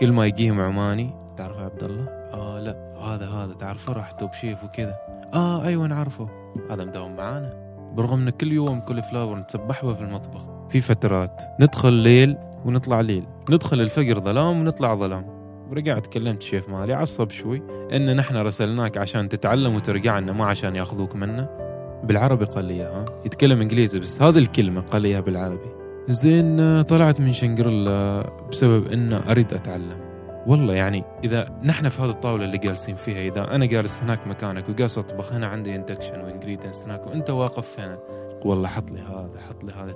كل ما يجيهم عماني تعرف يا عبد الله آه لا هذا هذا تعرفه راح Top Chef وكذا. آه أيوه نعرفه. هذا مداوم معانا. برغم ان كل يوم cauliflower نتسبحه في المطبخ. في فترات ندخل ليل ونطلع ليل. ندخل الفجر ظلام ونطلع ظلام. ورجعت كلمت شيف مالي عصب شوي. إن نحن رسلناك عشان تتعلم وترجع لنا ما عشان ياخذوك منا. بالعربي قال لي إياها. يتكلم إنجليزي بس هذه الكلمة قال لي إياها بالعربي. زين طلعت من Shangri-La بسبب ان أريد أتعلم. والله يعني إذا نحن في هذه الطاولة اللي جالسين فيها إذا أنا جالس هناك مكانك وجالس أطبخ هنا عندي induction و ingredients هناك وأنت واقف هنا والله حط لي هذا حط لي هذا.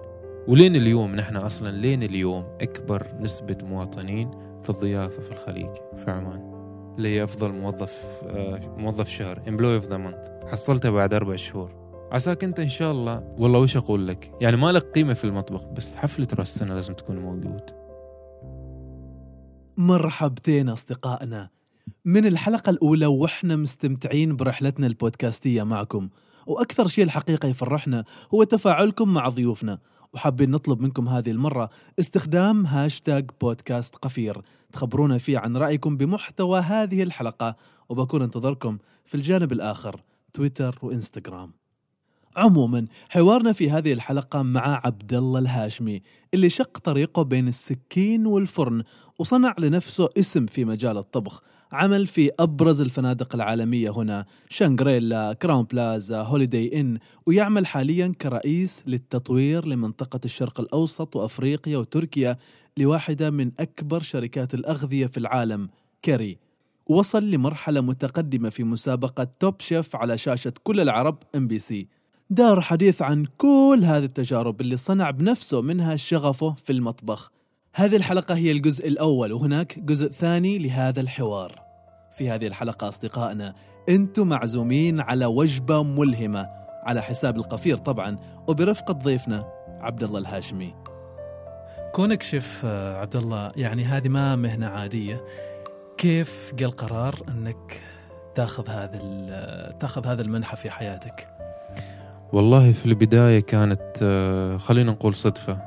ولين اليوم نحن أصلا لين اليوم أكبر نسبة مواطنين في الضيافة في الخليج في عمان. اللي هي أفضل موظف آه، موظف شهر employee of the month حصلتها بعد أربع شهور. عساك انت إن شاء الله. والله وش أقول لك؟ يعني ما لك قيمة في المطبخ بس حفلة رأس السنة لازم تكون موجود. مرحبتين أصدقائنا. من الحلقة الأولى وإحنا مستمتعين برحلتنا البودكاستية معكم. وأكثر شيء الحقيقة يفرحنا هو تفاعلكم مع ضيوفنا. وحابين نطلب منكم هذه المرة استخدام هاشتاج بودكاست قفير. تخبرونا فيه عن رأيكم بمحتوى هذه الحلقة. وبكون انتظركم في الجانب الآخر تويتر وإنستغرام. عموما حوارنا في هذه الحلقة مع عبد الله الهاشمي اللي شق طريقه بين السكين والفرن وصنع لنفسه اسم في مجال الطبخ عمل في أبرز الفنادق العالمية هنا شانغريلا، كراون بلازا، هوليداي إن ويعمل حاليا كرئيس للتطوير لمنطقة الشرق الأوسط وأفريقيا وتركيا لواحدة من أكبر شركات الأغذية في العالم Kerry وصل لمرحلة متقدمة في مسابقة توب شيف على شاشة كل العرب إم بي سي. دار حديث عن كل هذه التجارب اللي صنع بنفسه منها شغفه في المطبخ. هذه الحلقة هي الجزء الأول وهناك جزء ثاني لهذا الحوار. في هذه الحلقة أصدقائنا أنتم معزومين على وجبة ملهمة على حساب القفير طبعا وبرفقة ضيفنا عبد الله الهاشمي. كونك شيف عبد الله يعني هذه ما مهنة عادية. كيف جاء القرار أنك تاخذ هذا تاخذ هذا المنحة في حياتك؟ والله في البداية كانت آه، خلينا نقول صدفة.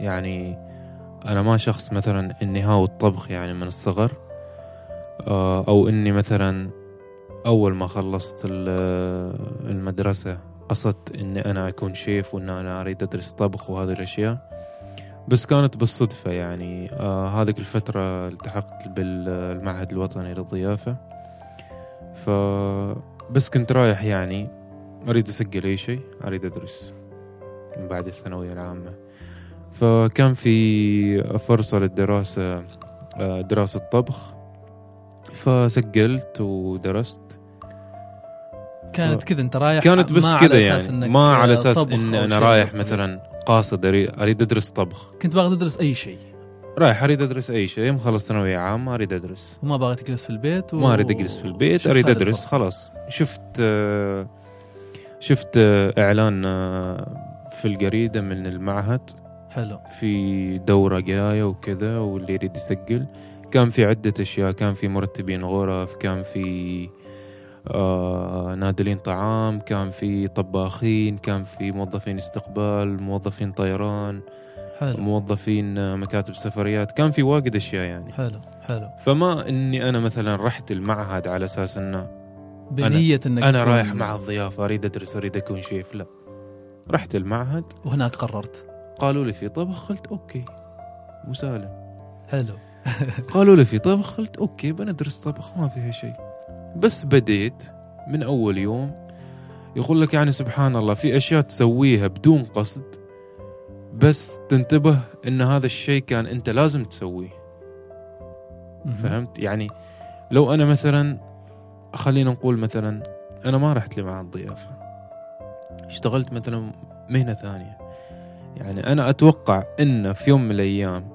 يعني أنا ما شخص مثلا إني هاوي الطبخ يعني من الصغر آه، أو إني مثلا أول ما خلصت المدرسة قصدت إني أنا أكون شيف وإن أنا أريد أدرس طبخ وهذه الأشياء. بس كانت بالصدفة يعني آه هذيك الفترة التحقت بالمعهد الوطني للضيافة. ف بس كنت رايح يعني أريد أسجل أي شيء أريد أدرس من بعد الثانوية العامة. فكان في فرصة للدراسة آه، دراسة طبخ. فسجلت ودرست. كانت ف... كذا أنت رايح كانت بس كذا يعني ما على أساس إن أنا رايح مثلا قاصد أريد أدرس طبخ. كنت باغي تدرس أي شيء. رايح أريد أدرس أي شيء. مخلص ثانوية عامة أريد أدرس. وما باغي تجلس في البيت و... ما أريد أجلس في البيت أريد أدرس خلاص. شفت آه، شفت إعلان في الجريده من المعهد. حلو. في دورة جاية وكذا واللي يريد يسجل. كان في عدة أشياء كان في مرتبين غرف كان في آه نادلين طعام كان في طباخين كان في موظفين استقبال موظفين طيران حلو. موظفين مكاتب سفريات. كان في واجد أشياء يعني. حلو حلو. فما إني أنا مثلا رحت المعهد على أساس إنه بنية أنا, إنك أنا رايح مع الضيافة أريد أدرس أريد أكون شيف. لا. رحت المعهد. وهناك قررت. قالوا لي في طبخ قلت أوكي. مسالم حلو. قالوا لي في طبخ قلت أوكي بندرس طبخ ما فيها شيء. بس بديت من أول يوم. يقول لك يعني سبحان الله في أشياء تسويها بدون قصد. بس تنتبه إن هذا الشيء كان أنت لازم تسويه. فهمت؟ يعني لو أنا مثلا خلينا نقول مثلا أنا ما رحت لمعهد ضيافه اشتغلت مثلا مهنة ثانية. يعني أنا أتوقع إن في يوم من الأيام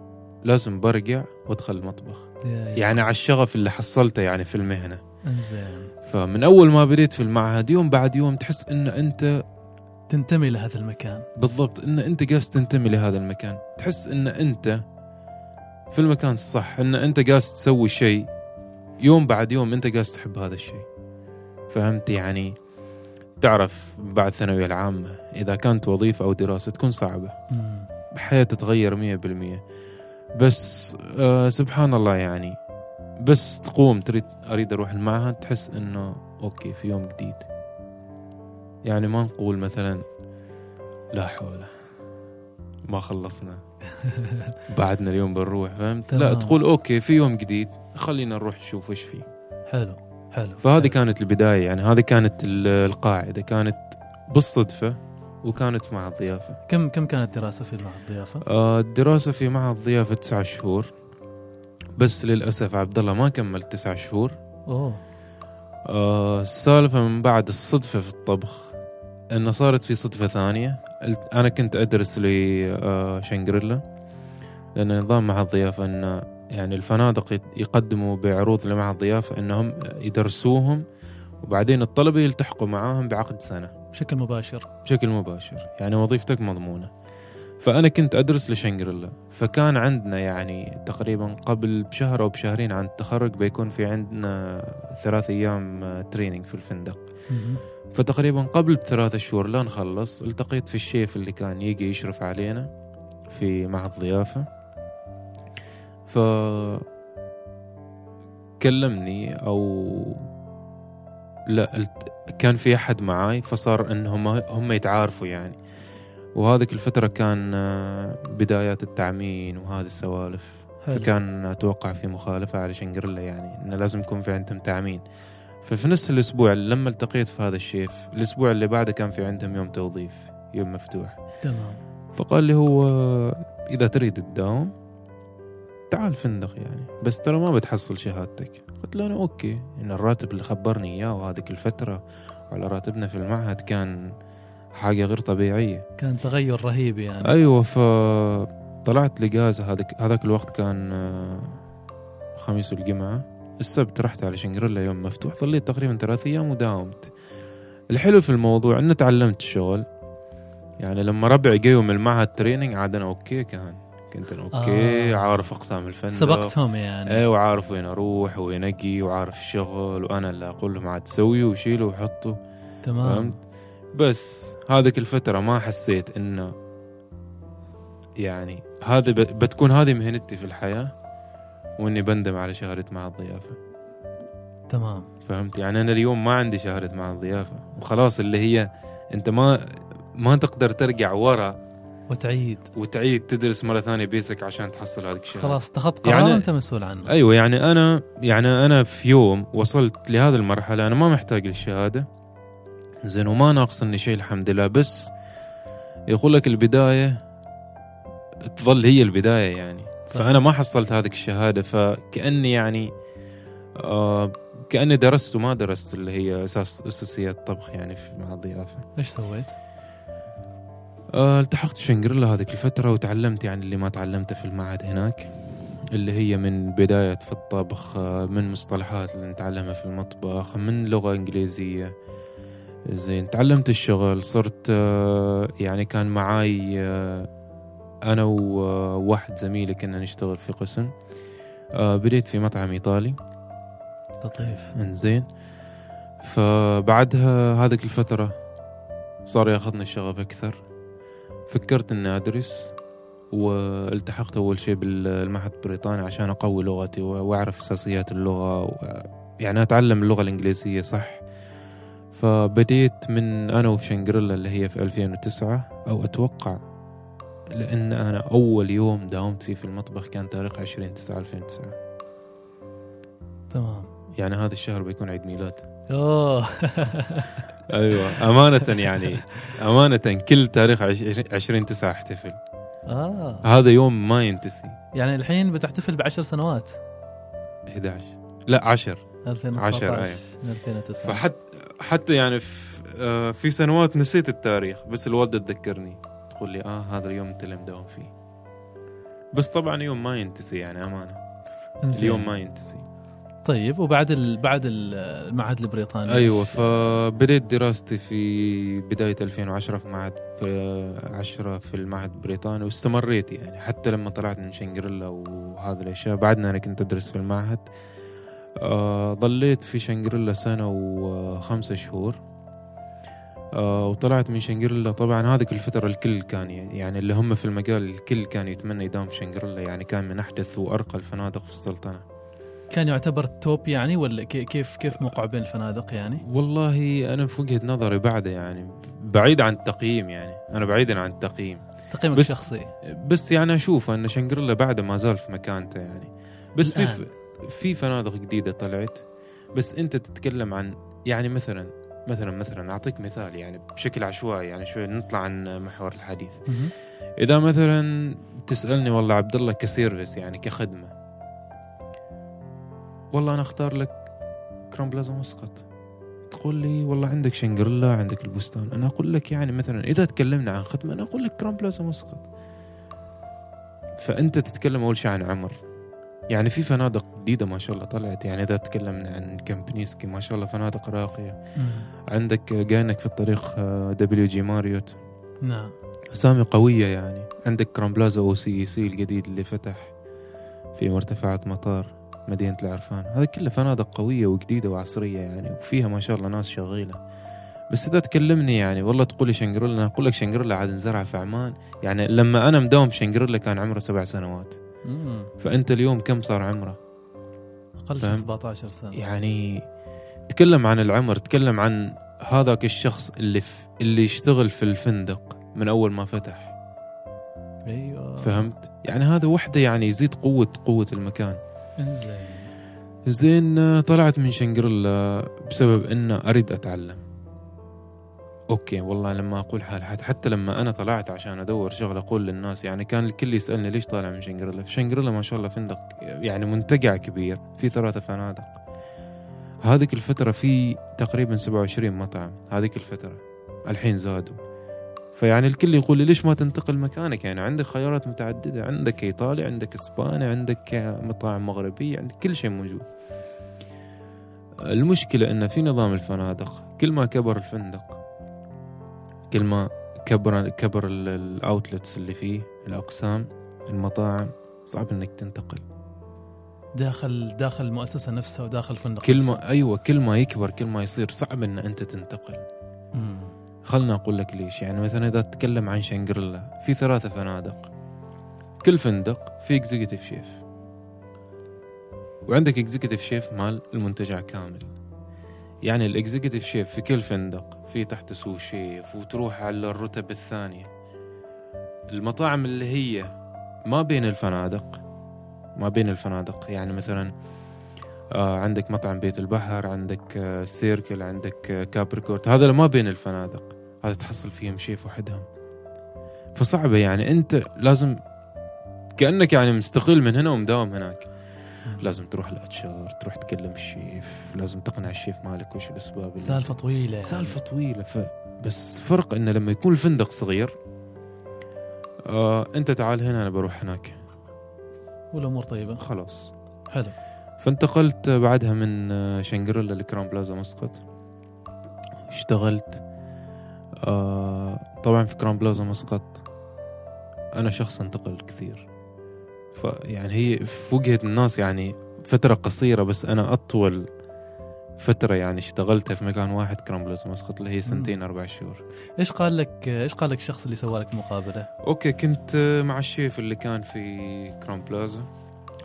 لازم برجع وأدخل المطبخ. يعني على الشغف اللي حصلته يعني في المهنة. زين فمن أول ما بديت في المعهد يوم بعد يوم تحس إن أنت تنتمي لهذا المكان. بالضبط إن أنت قاس تنتمي لهذا المكان. تحس إن أنت في المكان الصح إن أنت قاس تسوي شيء يوم بعد يوم انت قاس تحب هذا الشيء. فهمت؟ يعني تعرف بعد الثانوية العامة إذا كانت وظيفة أو دراسة تكون صعبة. الحياة تتغير مية بالمية. بس آه سبحان الله يعني. بس تقوم تريد أريد أروح المعهد تحس إنه أوكي في يوم جديد. يعني ما نقول مثلا لا حول ما خلصنا. بعدنا اليوم بنروح فهمت؟ لا. تقول أوكي في يوم جديد. خلينا نروح نشوف إيش فيه. حلو حلو. فهذه حلو. كانت البداية يعني هذه كانت ال- القاعدة. كانت بالصدفة وكانت مع الضيافة. كم كم كانت دراسه في معهد الضيافة؟ آه، الدراسة في معهد الضيافة تسعة شهور. بس للأسف عبد الله ما كملت تسعة شهور. أوه. آه، السالفة من بعد الصدفة في الطبخ انه صارت في صدفة ثانية. أنا كنت أدرس لي آه، شنغريلا. لأن نظام معهد الضيافة إنه يعني الفنادق يقدموا بعروض لمعهد الضيافة إنهم يدرسوهم وبعدين الطلبة يلتحقوا معاهم بعقد سنة. بشكل مباشر. بشكل مباشر. يعني وظيفتك مضمونة. فأنا كنت أدرس لشنغريلا. فكان عندنا يعني تقريبا قبل بشهر أو بشهرين عن التخرج بيكون في عندنا ثلاث أيام تريننج في الفندق. فتقريبا قبل بثلاثة شهور لا نخلص التقيت في الشيف اللي كان يجي يشرف علينا في معهد ضيافة ف كلمني أو لا كان في أحد معاي فصار إنهم هم يتعارفوا يعني. وهذيك الفترة كان آه، بدايات التعمين وهذه السوالف. حلو. فكان أتوقع في مخالفة على شنغريلا يعني إنه لازم يكون في عندهم تعمين ففي نفس الأسبوع لما التقيت في هذا الشيف الأسبوع اللي بعده كان في عندهم يوم توظيف يوم مفتوح. تمام. فقال لي هو إذا تريد تداوم تعال فندق يعني. بس ترى ما بتحصل شهادتك. قلت له أنا أوكي. إن الراتب اللي خبرني إياه وهذيك الفترة على راتبنا في المعهد كان حاجة غير طبيعية. كان تغير رهيب يعني. أيوه فطلعت لجازة هذاك هذاك الوقت كان آه، خميس والجمعة. السبت رحت على شنغريلا يوم مفتوح. ظليت تقريبا ثلاث أيام وداومت. الحلو في الموضوع إنه تعلمت الشغل. يعني لما ربعي جاي من المعهد training عاد أنا أوكي كان. كنت أنا أوكي آه. عارف أقسام الفندق سبقتهم يعني. إيه وعارف وين أروح وين أجي وعارف الشغل وأنا اللي أقول لهم عاد سوي وشيله وحطه تمام. فهمت؟ بس هذيك الفترة ما حسيت إنه يعني هذا بتكون هذه مهنتي في الحياة وإني بندم على شهادة مع الضيافة. تمام. فهمت؟ يعني أنا اليوم ما عندي شهادة مع الضيافة وخلاص اللي هي أنت ما ما تقدر ترجع ورا وتعيد. وتعيد تدرس مرة ثانية بيسك عشان تحصل هذيك الشهادة خلاص اتخذت قرار يعني- أنت مسؤول عنه أيوه يعني أنا يعني أنا في يوم وصلت لهذه المرحلة أنا ما محتاج للشهادة. زين وما ناقصني شيء الحمد لله. بس يقول لك البداية تظل هي البداية يعني. صح. فأنا ما حصلت هذيك الشهادة فكأني يعني آه كأني درست وما درست اللي هي أساس أساسيات طبخ يعني في مع الضيافة. إيش سويت؟ آه، التحقت في شنغريلا هذيك الفترة وتعلمت يعني اللي ما تعلمته في المعهد هناك اللي هي من بداية في الطبخ آه، من مصطلحات اللي نتعلمها في المطبخ من لغة إنجليزية. زين تعلمت الشغل صرت آه، يعني كان معاي أنا وواحد زميلي كنا نشتغل في قسم. بديت في مطعم إيطالي. لطيف. إنزين. فبعدها هذيك الفترة صار ياخذني الشغف أكثر. فكرت إني أدرس والتحقت أول شيء بالمعهد البريطاني عشان أقوي لغتي وأعرف أساسيات اللغة و... يعني أتعلم اللغة الإنجليزية صح. فبديت من أنا وفي شنغريلا اللي هي في 2009 أو أتوقع لأن أنا أول يوم داومت فيه في المطبخ كان تاريخ 20 9 2009 تمام. يعني هذا الشهر بيكون عيد ميلاد أوه. أيوه. أمانة يعني. أمانة كل تاريخ عش- 20 9 احتفل. آه. هذا يوم ما ينتسي. يعني الحين بتحتفل بعشر سنوات. 11 لا 10 2019 عشر، أيوة. من 2009 فحتى حتى يعني في, آه، في سنوات نسيت التاريخ. بس الوالدة تذكرني. تقول لي آه هذا اليوم انت اللي مداوم فيه. بس طبعا يوم ما ينتسي يعني أمانة. اليوم ما ينتسي. طيب وبعد ال... بعد ال- المعهد البريطاني. أيوه؟ فبديت دراستي في بداية 2010 في معهد في 10 في المعهد البريطاني واستمريت يعني حتى لما طلعت من شنغريلا وهذه الأشياء. بعدنا أنا كنت أدرس في المعهد. آه ظليت في شنغريلا سنة وخمسة شهور. آه وطلعت من شنغريلا. طبعا هذيك الفترة الكل كان يعني اللي هم في المجال الكل كان يتمنى يداوم في شنغريلا يعني كان من أحدث وأرقى الفنادق في السلطنة كان يعتبر توب يعني ولا كي- كيف كيف موقعه بين الفنادق يعني؟ والله أنا في وجهة نظري بعده يعني بعيد عن التقييم يعني أنا بعيدا عن التقييم تقييمك بس- الشخصي بس يعني أشوف أن شنغريلا بعده ما زال في مكانته يعني بس في الآن. في فنادق جديدة طلعت بس أنت تتكلم عن يعني مثلا مثلا مثلا أعطيك مثال يعني بشكل عشوائي يعني شوي نطلع عن محور الحديث. إذا مثلا تسألني والله عبد الله كسيرفيس يعني كخدمة والله أنا أختار لك كراون بلازا مسقط. تقول لي والله عندك شنغريلا عندك البستان. أنا أقول لك يعني مثلا إذا تكلمنا عن خدمه أنا أقول لك كراون بلازا مسقط. فأنت تتكلم أول شيء عن عمر. يعني في فنادق جديدة ما شاء الله طلعت. يعني إذا تكلمنا عن كمبينسكي ما شاء الله فنادق راقية. عندك جاينك في الطريق دبليو جي ماريوت. نعم. أسامي قوية يعني. عندك كراون بلازا OCEC الجديد اللي فتح في مرتفعات مطار. مدينة العرفان. هذا كله فنادق قوية وجديدة وعصرية يعني وفيها ما شاء الله ناس شغيلة. بس إذا تكلمني يعني والله تقول لي أنا أقول لك شنغريلا عاد انزرع في عمان. يعني لما أنا مداوم شنغريلا كان عمره سبع سنوات. مم. فأنت اليوم كم صار عمره؟ شيء فاهم؟ 17 سنة. يعني تكلم عن العمر تكلم عن هذاك الشخص اللي في اللي يشتغل في الفندق من أول ما فتح. أيوه. فهمت؟ يعني هذا وحدة يعني يزيد قوة قوة المكان. انزين. زين آه، طلعت من شنغريلا بسبب ان أريد أتعلم. أوكي والله لما أقول حال حتى, حتى لما أنا طلعت عشان أدور شغل أقول للناس يعني كان الكل يسألني ليش طالع من شنغريلا في شنغريلا ما شاء الله فندق يعني منتجع كبير في ثلاثة فنادق. هذيك الفترة في تقريبا 27 مطعم هذيك الفترة الحين زادوا. فيعني الكل يقول لي ليش ما تنتقل مكانك يعني عندك خيارات متعددة عندك ايطالي عندك اسباني عندك مطاعم مغربية عندك كل شيء موجود المشكلة إن في نظام الفنادق كل ما كبر الفندق كل ما كبر كبر الاوتلتس اللي فيه الأقسام المطاعم صعب إنك تنتقل داخل داخل المؤسسة نفسها وداخل الفندق كل. ما أيوه كل ما يكبر كل ما يصير صعب إن أنت تنتقل مم. خلنا أقول لك ليش. يعني مثلا إذا تتكلم عن شنغريلا في ثلاثة فنادق. كل فندق في executive chef وعندك executive chef مال المنتجع كامل. يعني ال executive chef في كل فندق في تحت sous chef وتروح على الرتب الثانية. المطاعم اللي هي ما بين الفنادق ما بين الفنادق. يعني مثلا آه عندك مطعم بيت البحر عندك آه سيركل عندك آه Capri Court هذا اللي ما بين الفنادق. هذا تحصل فيهم شيف وحدهم. فصعبة يعني. أنت لازم كأنك يعني مستقل من هنا ومداوم هناك. لازم تروح ال HR تروح تكلم الشيف لازم تقنع الشيف مالك وش الأسباب سالفة طويلة. سالفة طويلة. ف... بس فرق إنه لما يكون الفندق صغير آه أنت تعال هنا أنا بروح هناك. والأمور طيبة. خلاص. حلو. فانتقلت بعدها من آه، شنغريلا لكراون بلازا مسقط. اشتغلت آه طبعا في كراون بلازا مسقط. أنا شخص أنتقل كثير. فيعني هي في وجهة الناس يعني فترة قصيرة بس أنا أطول فترة يعني اشتغلتها في مكان واحد كرام بلازا مسقط اللي هي سنتين أربع شهور. إيش قال لك إيش قال لك الشخص اللي سوى لك المقابله؟ أوكي كنت مع الشيف اللي كان في كراون بلازا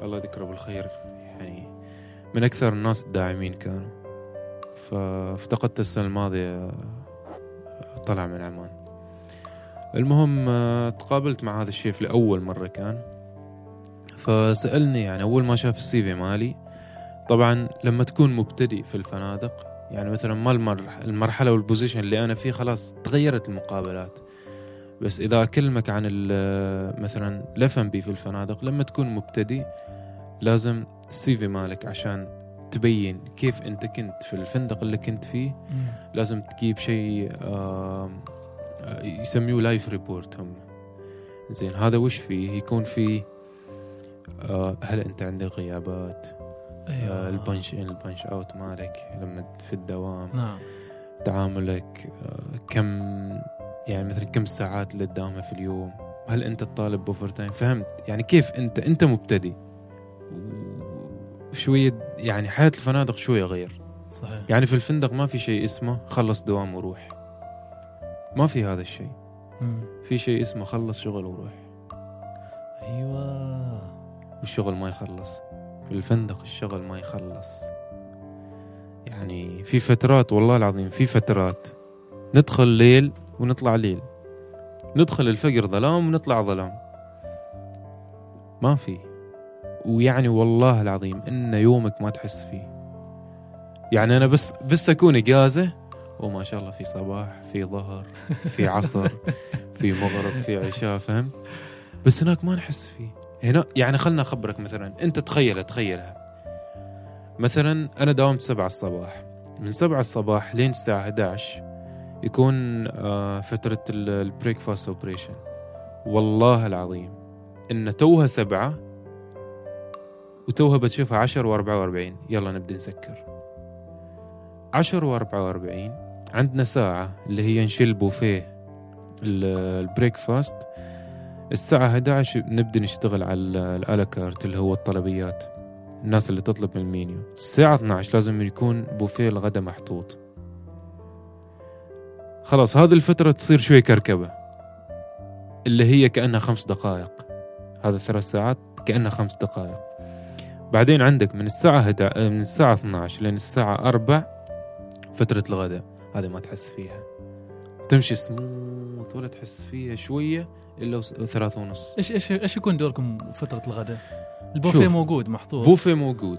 الله يذكره بالخير. يعني من أكثر الناس الداعمين كانوا. فافتقدت السنة الماضية آه، طلع من عمان. المهم آه، تقابلت مع هذا الشيف لأول مرة كان. فسألني يعني أول ما شاف ال CV مالي طبعا لما تكون مبتدئ في الفنادق يعني مثلا ما المرح- المرحلة وال position اللي أنا فيه خلاص تغيرت المقابلات. بس إذا أكلمك عن مثلا ام بي في الفنادق لما تكون مبتدئ لازم ال CV مالك عشان تبين كيف انت كنت في الفندق اللي كنت فيه لازم تجيب شيء يسموه leave report هم. زين هذا وش فيه؟ يكون فيه آه، هل انت عندك غيابات؟ آه، ال punch in ال punch out مالك لما في الدوام. نعم. تعاملك آه، كم يعني مثلا كم ساعات اللي تداومها في اليوم؟ هل انت تطالب بوفر تايم فهمت؟ يعني كيف انت انت مبتدئ. شوية يعني حياة الفنادق شوية غير. صحيح. يعني في الفندق ما في شيء اسمه خلص دوام وروح. ما في هذا الشيء. في شيء اسمه خلص شغل وروح. أيوه. والشغل ما يخلص. في الفندق الشغل ما يخلص. يعني في فترات والله العظيم في فترات. ندخل ليل ونطلع ليل. ندخل الفجر ظلام ونطلع ظلام. ما في. ويعني والله العظيم إن يومك ما تحس فيه. يعني أنا بس بس أكون إجازة وما شاء الله في صباح في ظهر في عصر في مغرب في عشاء فهم؟ بس هناك ما نحس فيه. هنا يعني خلنا أخبرك مثلا أنت تخيل تخيلها مثلا أنا داومت سبعة الصباح. من سبعة الصباح لين الساعة 11 يكون آه، فترة ال breakfast operation والله العظيم إن توها سبعة وتوها بتشوفها 10 و44 يلا نبدأ نسكر. 10 و44 عندنا ساعة اللي هي نشيل البوفيه ال breakfast الساعة 11 نبدأ نشتغل على ال à la carte اللي هو الطلبيات الناس اللي تطلب من المينيو. الساعة 12 لازم يكون بوفيه الغداء محطوط. خلاص هذه الفترة تصير شوي كركبة اللي هي كأنها خمس دقائق. هذا الثلاث ساعات كأنها خمس دقائق. بعدين عندك من الساعة هدا من الساعة 12 لين الساعة 4 فترة الغداء. هذه ما تحس فيها. تمشي سموث ولا تحس فيها شوية إلا ثلاثة ونص. إيش إيش إيش يكون دوركم فترة الغداء؟ البوفيه. موجود محطوط. بوفيه موجود.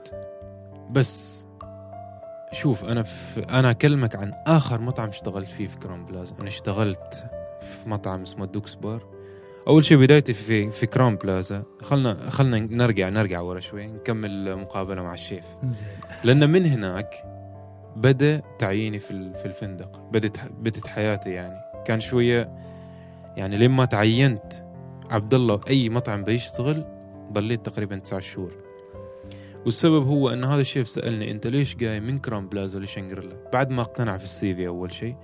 بس شوف أنا في أنا أكلمك عن آخر مطعم اشتغلت فيه في كراون بلازا. أنا اشتغلت في مطعم اسمه Duke's Bar. أول شيء بدايتي في في كراون بلازا خلنا خلنا نرجع نرجع ورا شوي نكمل مقابلة مع الشيف. لأن من هناك بدأ تعييني في في الفندق. بدت بدت حياتي يعني. كان شوية يعني لين ما تعينت عبد الله أي مطعم بيشتغل ضليت تقريبا تسع شهور. والسبب هو إن هذا الشيف سألني أنت ليش جاي من كرام بلازا لشنغريلا؟ بعد ما اقتنع في السي في أول شيء.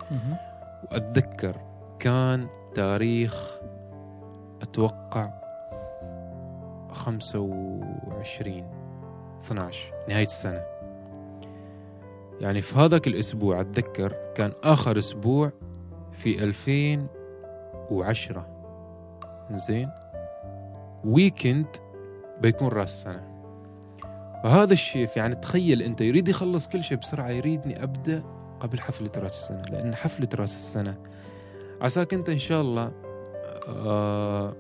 وأتذكر كان تاريخ أتوقع 25 12 نهاية السنة. يعني في هذاك الأسبوع أتذكر كان آخر أسبوع في 2010 زين ويكند بيكون راس سنة فهذا الشيف يعني تخيل أنت يريد يخلص كل شيء بسرعة يريدني أبدأ قبل حفلة راس السنة لأن حفلة راس السنة عساك أنت إن شاء الله آه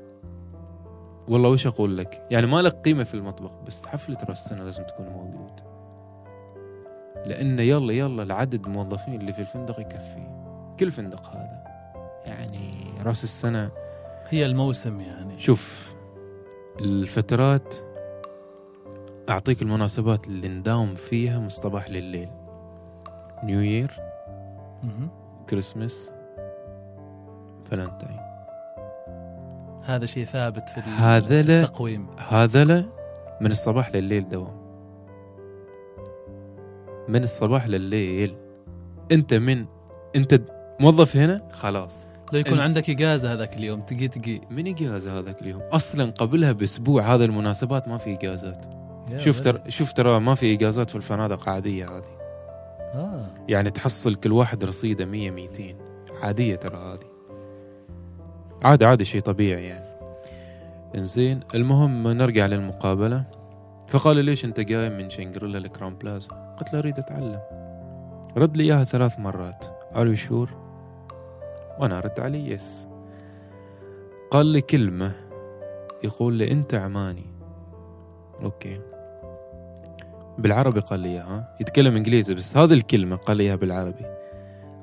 والله وش أقول لك؟ يعني ما لك قيمة في المطبخ بس حفلة راس السنة لازم تكون موجود. لأن يلا يلا العدد الموظفين اللي في الفندق يكفي. كل فندق هذا. يعني راس السنة هي الموسم يعني. شوف الفترات أعطيك المناسبات اللي نداوم فيها من الصباح لليل نيو يير. كريسمس فالنتاين هذا شيء ثابت في التقويم. هذا من الصباح لليل دوام. من الصباح لليل. انت من انت موظف هنا؟ خلاص. لو يكون انس. عندك إجازة هذاك اليوم تقي تقي. من إجازة هذاك اليوم؟ أصلا قبلها بأسبوع هذا المناسبات ما في إجازات. شوف. ترى شوف ترى ما في إجازات في الفنادق عادية هذه. آه. يعني تحصل كل واحد رصيدة 100 200 عادية ترى هذه. عادي عادي شيء طبيعي يعني. إنزين المهم نرجع للمقابلة. فقال لي ليش أنت جاي من شنغريلا لكراون بلازا؟ قلت له أريد أتعلم. رد لي إياها ثلاث مرات. are you sure وأنا رد عليه yes قال لي كلمة يقول لي أنت عماني. okay. بالعربي قال لي إياها. يتكلم إنجليزي بس هذه الكلمة قال لي إياها بالعربي.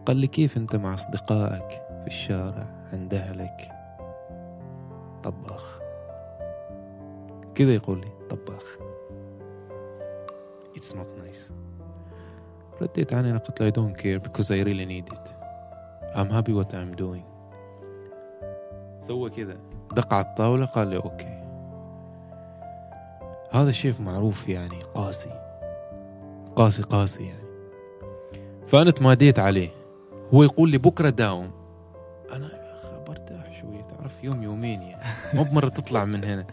قال لي كيف أنت مع أصدقائك في الشارع؟ عند أهلك. طباخ. كذا يقول لي طباخ. It's not nice. رديت عليه أنا قلت له I don't care because I really need it. I'm happy what I'm doing. سوى كذا دق على الطاولة قال لي أوكي هذا الشيف معروف يعني قاسي. قاسي قاسي يعني. فأنا تماديت عليه. هو يقول لي بكرة داوم. أنا برتاح شوية. تعرف يوم يومين يعني. مو بمرة تطلع من هنا.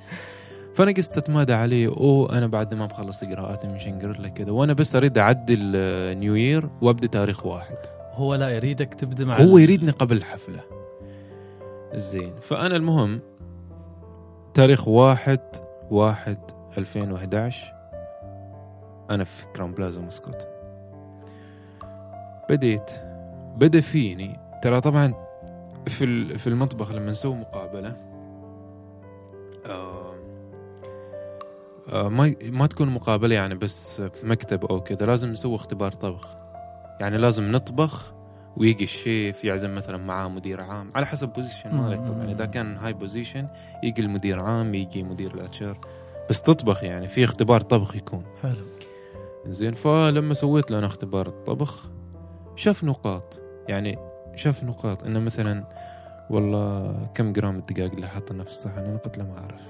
فأنا قست اتمادى عليه أو أنا بعد ما بخلص اجراءاتي من شنغريلا كذا. وأنا بس أريد اعدل نيو يير وابدا تاريخ واحد. هو لا يريدك تبدأ مع هو يريدني قبل الحفلة. زين. فأنا المهم تاريخ واحد واحد 2011 أنا في كراون بلازا مسقط بديت. بدأ فيني. ترى طبعا في في المطبخ لما نسوي مقابلة آه آه ما ما تكون مقابلة يعني بس في مكتب أو كذا لازم نسوي اختبار طبخ. يعني لازم نطبخ ويجي الشيف يعزم مثلا معاه مدير عام على حسب position مالك طبعا. إذا كان high position يجي المدير عام يجي مدير ال HR بس تطبخ يعني في اختبار طبخ يكون. حلو. زين فلما سويت له أنا اختبار الطبخ شاف نقاط. يعني شاف نقاط إنه مثلا والله كم جرام الدقاق اللي حاطنا في الصحن أنا قلت له ما أعرف.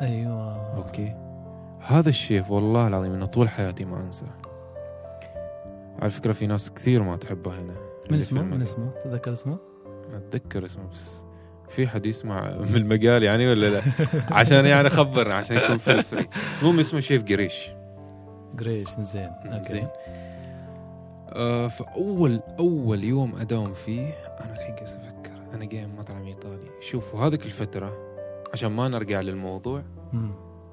أيوه. okay. هذا الشيف والله العظيم إنه طول حياتي ما أنساه. على فكرة في ناس كثير ما تحبه هنا. من اسمه؟ من اسمه؟ تذكر اسمه؟ أتذكر اسمه بس. في حد يسمع من المجال يعني ولا لا؟ عشان يعني خبرنا عشان يكون في free المهم اسمه شيف قريش. جريش زين. okay. زين. آه فأول أول يوم أداوم فيه أنا الحين قاعد أفكر أنا قايم مطعم إيطالي. شوفوا هذيك الفترة عشان ما نرجع للموضوع.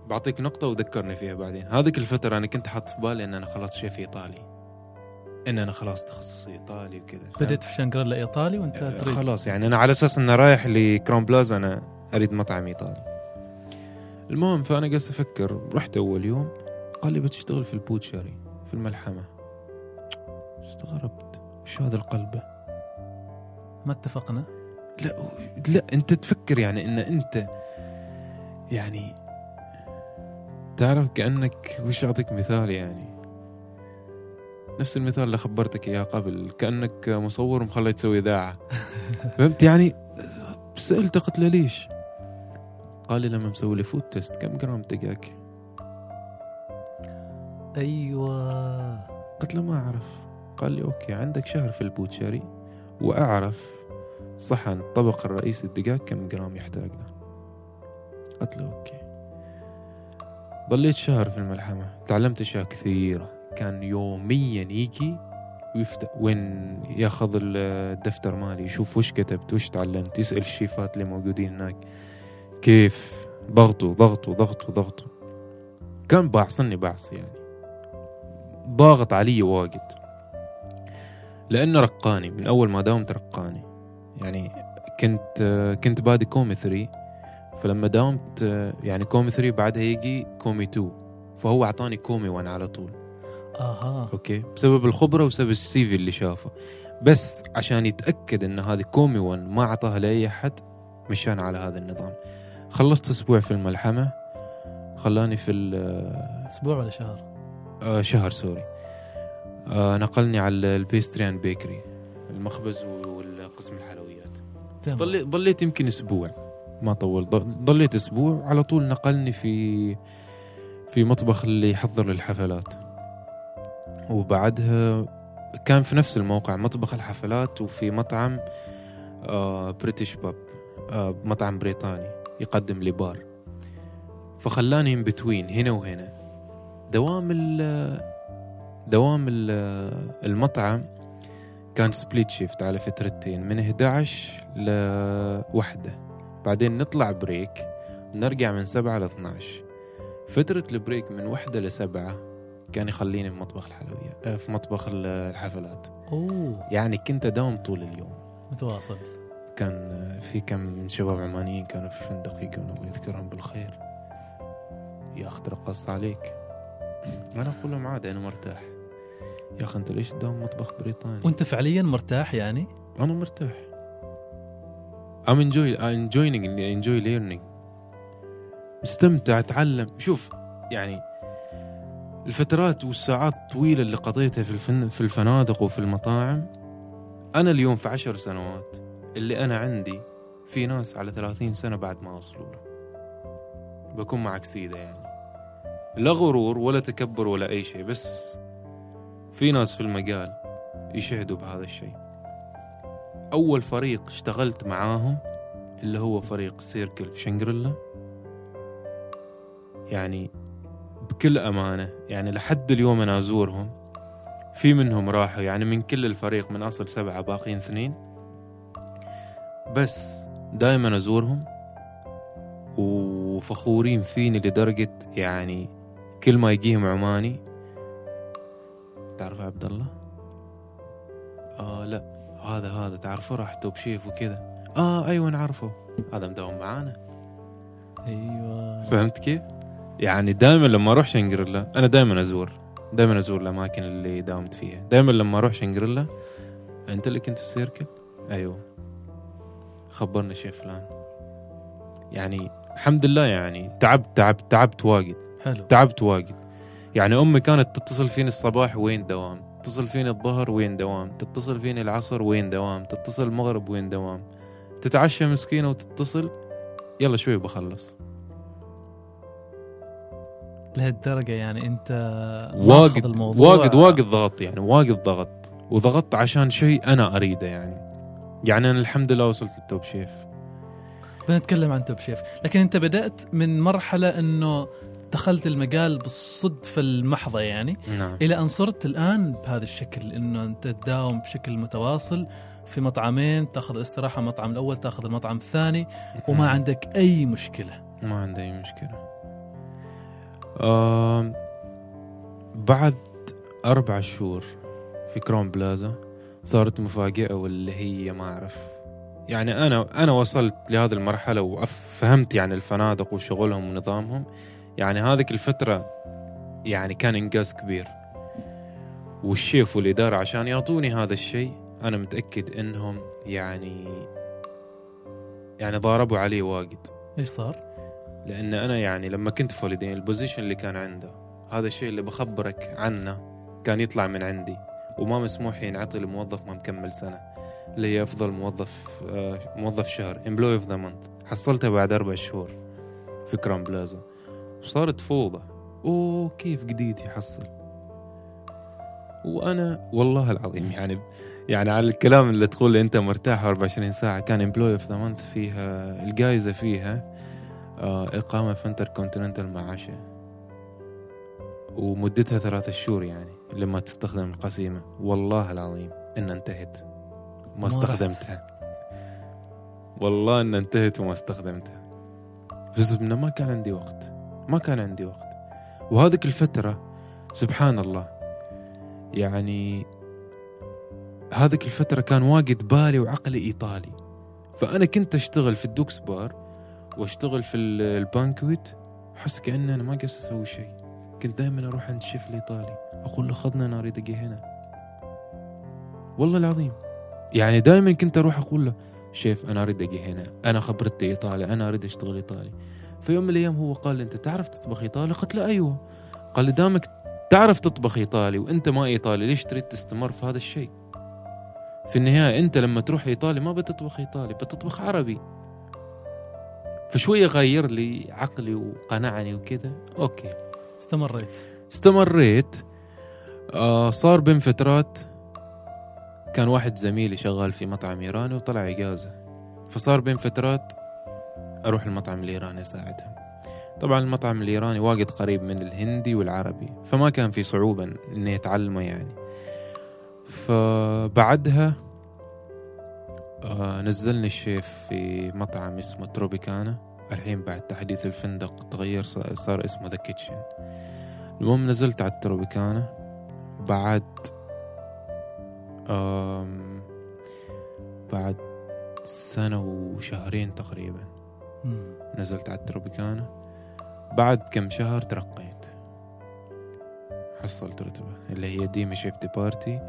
بعطيك نقطة وذكرني فيها بعدين. هذيك الفترة أنا كنت حاط في بالي إن أنا خلاص شيف إيطالي. إن أنا خلاص تخصصي إيطالي وكذا؟ بديت في شانجريلا ايطالي وأنت آه، تريد؟ خلاص يعني أنا على أساس انه رايح لكراون بلازا أنا أريد مطعم إيطالي. المهم فأنا قاعد أفكر رحت أول يوم قال لي بتشتغل في ال butchery في الملحمة. استغربت. شو هذا القلبه ما اتفقنا. لا لا انت تفكر يعني إن أنت يعني تعرف كأنك وش أعطيك مثال يعني. نفس المثال اللي خبرتك إياه قبل كأنك مصور ومخلي تسوي إذاعة. فهمت؟ يعني سالته قلت له ليش؟ قال لي لما مسوي لي food test كم جرام دقاق؟ أيوه. قلت له ما أعرف. قال لي okay عندك شهر في ال butchery وأعرف صحن الطبق الرئيسي الدقاق كم جرام يحتاج له قلت له أوكي. ضليت شهر في الملحمة تعلمت أشياء كثيرة. كان يوميا يجي ويفتح وين يأخذ ال- الدفتر مالي يشوف وش كتبت وش تعلمت يسأل الشيفات اللي موجودين هناك. كيف؟ ضغطوا ضغطوا ضغطوا ضغطوا. كان باعصني بعص يعني. ضاغط علي واجد. لأنه رقاني من أول ما داومت رقاني. يعني كنت كنت بادي commis 3 فلما داومت يعني commis 3 بعدها يجي commis 2 فهو أعطاني commis 1 على طول. آها. okay؟ بسبب الخبرة وسبب ال CV اللي شافه. بس عشان يتأكد إن هذه commis 1 ما أعطاها لأي أحد مشان على هذا النظام. خلصت أسبوع في الملحمة خلاني في أسبوع ولا شهر؟ آه شهر sorry. نقلني على ال pastry and bakery المخبز والقسم الحلويات. تمام. ضليت ضليت يمكن أسبوع ما طول ضليت أسبوع على طول نقلني في في مطبخ اللي يحضر للحفلات. وبعدها كان في نفس الموقع مطبخ الحفلات وفي مطعم آه British pub آه مطعم بريطاني يقدم لي بار. فخلاني in between هنا وهنا. دوام ال دوام ال- المطعم كان split shift على فترتين من 11 لوحدة. بعدين نطلع break نرجع من 7 ل 12 فترة ال break من وحدة لسبعة كان يخليني في مطبخ الحلويات آه، في مطبخ ال- الحفلات. أوه. يعني كنت أداوم طول اليوم. متواصل. كان آه، في كم شباب عمانيين كانوا في الفندق يجون الله يذكرهم بالخير. يا أخ ترقص عليك. أنا أقول لهم عادي أنا مرتاح. يا أخي أنت ليش تداوم مطبخ بريطاني؟ وأنت فعليا مرتاح يعني؟ أنا مرتاح. I'm enjoy I'm enjoying enjoy learning. مستمتع أتعلم. شوف يعني الفترات والساعات الطويلة اللي قضيتها في الفن في الفنادق وفي المطاعم أنا اليوم في عشر سنوات اللي أنا عندي في ناس على ثلاثين سنة بعد ما وصلوا له. بكون معك سيدة يعني. لا غرور ولا تكبر ولا أي شيء بس في ناس في المجال يشهدوا بهذا الشيء. أول فريق اشتغلت معاهم اللي هو فريق سيركل في شنغريلا. يعني بكل أمانة يعني لحد اليوم أنا أزورهم. في منهم راحوا يعني من كل الفريق من أصل سبعة باقيين اثنين. بس دائما أزورهم وفخورين فيني لدرجة يعني كل ما يجيهم عماني تعرف عبد الله؟ آه لا. هذا هذا تعرفه؟ راح توب شيف وكذا. آه أيوه نعرفه هذا مداوم معانا. أيوه. فهمت كيف؟ يعني دائما لما أروح شنغريلا أنا دائما أزور. دائما أزور الأماكن اللي داومت فيها. دائما لما أروح شنغريلا أنت اللي كنت في السيركل؟ أيوه. خبرني شيف فلان. يعني الحمد لله يعني تعبت تعبت تعبت واجد. حلو. تعبت واجد. يعني أمي كانت تتصل فيني الصباح وين دوام؟ تتصل فيني الظهر وين دوام؟ تتصل فيني العصر وين دوام؟ تتصل المغرب وين دوام؟ تتعشى مسكينة وتتصل؟ يلا شوي بخلص. لهالدرجة يعني أنت ماخذ واجد الموضوع. واجد واجد ضغط يعني واجد ضغط. وضغطت عشان شيء أنا أريده يعني. يعني أنا الحمد لله وصلت للتوب شيف. بنتكلم عن توب شيف. لكن أنت بدأت من مرحلة إنه دخلت المجال بالصدفه المحضة يعني نعم. إلى أن صرت الآن بهذا الشكل إنه أنت تداوم بشكل متواصل في مطعمين تأخذ الاستراحه المطعم الأول تأخذ المطعم الثاني وما عندك أي مشكلة. ما عندي أي مشكلة. آم بعد أربع شهور في كرون بلازا صارت مفاجأة واللي هي ما أعرف. يعني أنا أنا وصلت لهذه المرحلة وفهمت يعني الفنادق وشغلهم ونظامهم. يعني هذيك الفترة يعني كان إنجاز كبير. والشيف والإدارة عشان يعطوني هذا الشيء أنا متأكد إنهم يعني يعني ضاربوا علي واجد. إيش صار؟ لأن أنا يعني لما كنت في هوليداي إن ال position اللي كان عنده هذا الشيء اللي بخبرك عنه كان يطلع من عندي. وما مسموح ينعطي لموظف ما مكمل سنة. اللي هي أفضل موظف آه، موظف شهر employee of the month حصلتها بعد أربع شهور في كراون بلازا وصارت فوضى. أوه كيف جديد يحصل؟ وأنا والله العظيم يعني يعني على الكلام اللي تقول أنت مرتاح 24 ساعة كان employee of the month فيها الجائزة فيها آه، إقامة في انتر كونتيننتال مع عشاء ومدتها ثلاثة شهور يعني لما تستخدم القسيمة. والله العظيم إن انتهت. ما. استخدمتها. والله إن انتهت وما استخدمتها. بس إنه ما كان عندي وقت. ما كان عندي وقت. وهذيك الفترة سبحان الله يعني هذيك الفترة كان واجد بالي وعقلي إيطالي. فأنا كنت أشتغل في ال Duke's Bar وأشتغل في ال- ال banquet أحس كأني أنا ما قاعد أسوي شيء. كنت دائما أروح عند الشيف الإيطالي أقول له خذنا أنا أريد أجي هنا. والله العظيم. يعني دائما كنت أروح أقول له شيف أنا أريد أجي هنا. أنا خبرتي إيطالي أنا أريد أشتغل إيطالي. في يوم من الأيام هو قال لي أنت تعرف تطبخ إيطالي؟ قلت له أيوه. قال لي دامك تعرف تطبخ إيطالي وأنت ما إيطالي ليش تريد تستمر في هذا الشيء؟ في النهاية أنت لما تروح ايطالي ما بتطبخ إيطالي بتطبخ عربي. فشوية غير لي عقلي وقنعني وكذا. أوكي. استمريت. استمريت. آه صار بين فترات كان واحد زميلي شغال في مطعم إيراني وطلع إجازة. فصار بين فترات أروح المطعم الإيراني اساعدهم طبعا المطعم الإيراني واجد قريب من الهندي والعربي فما كان في صعوبة اني اتعلمه يعني. فبعدها آه نزلني الشيف في مطعم اسمه تروبيكانا. الحين بعد تحديث الفندق تغير صار- اسمه The Kitchen المهم نزلت على التروبيكانا بعد بعد سنة وشهرين تقريبا. مم. نزلت على التروبيكانا. بعد كم شهر ترقيت. حصلت رتبة اللي هي demi chef de partie.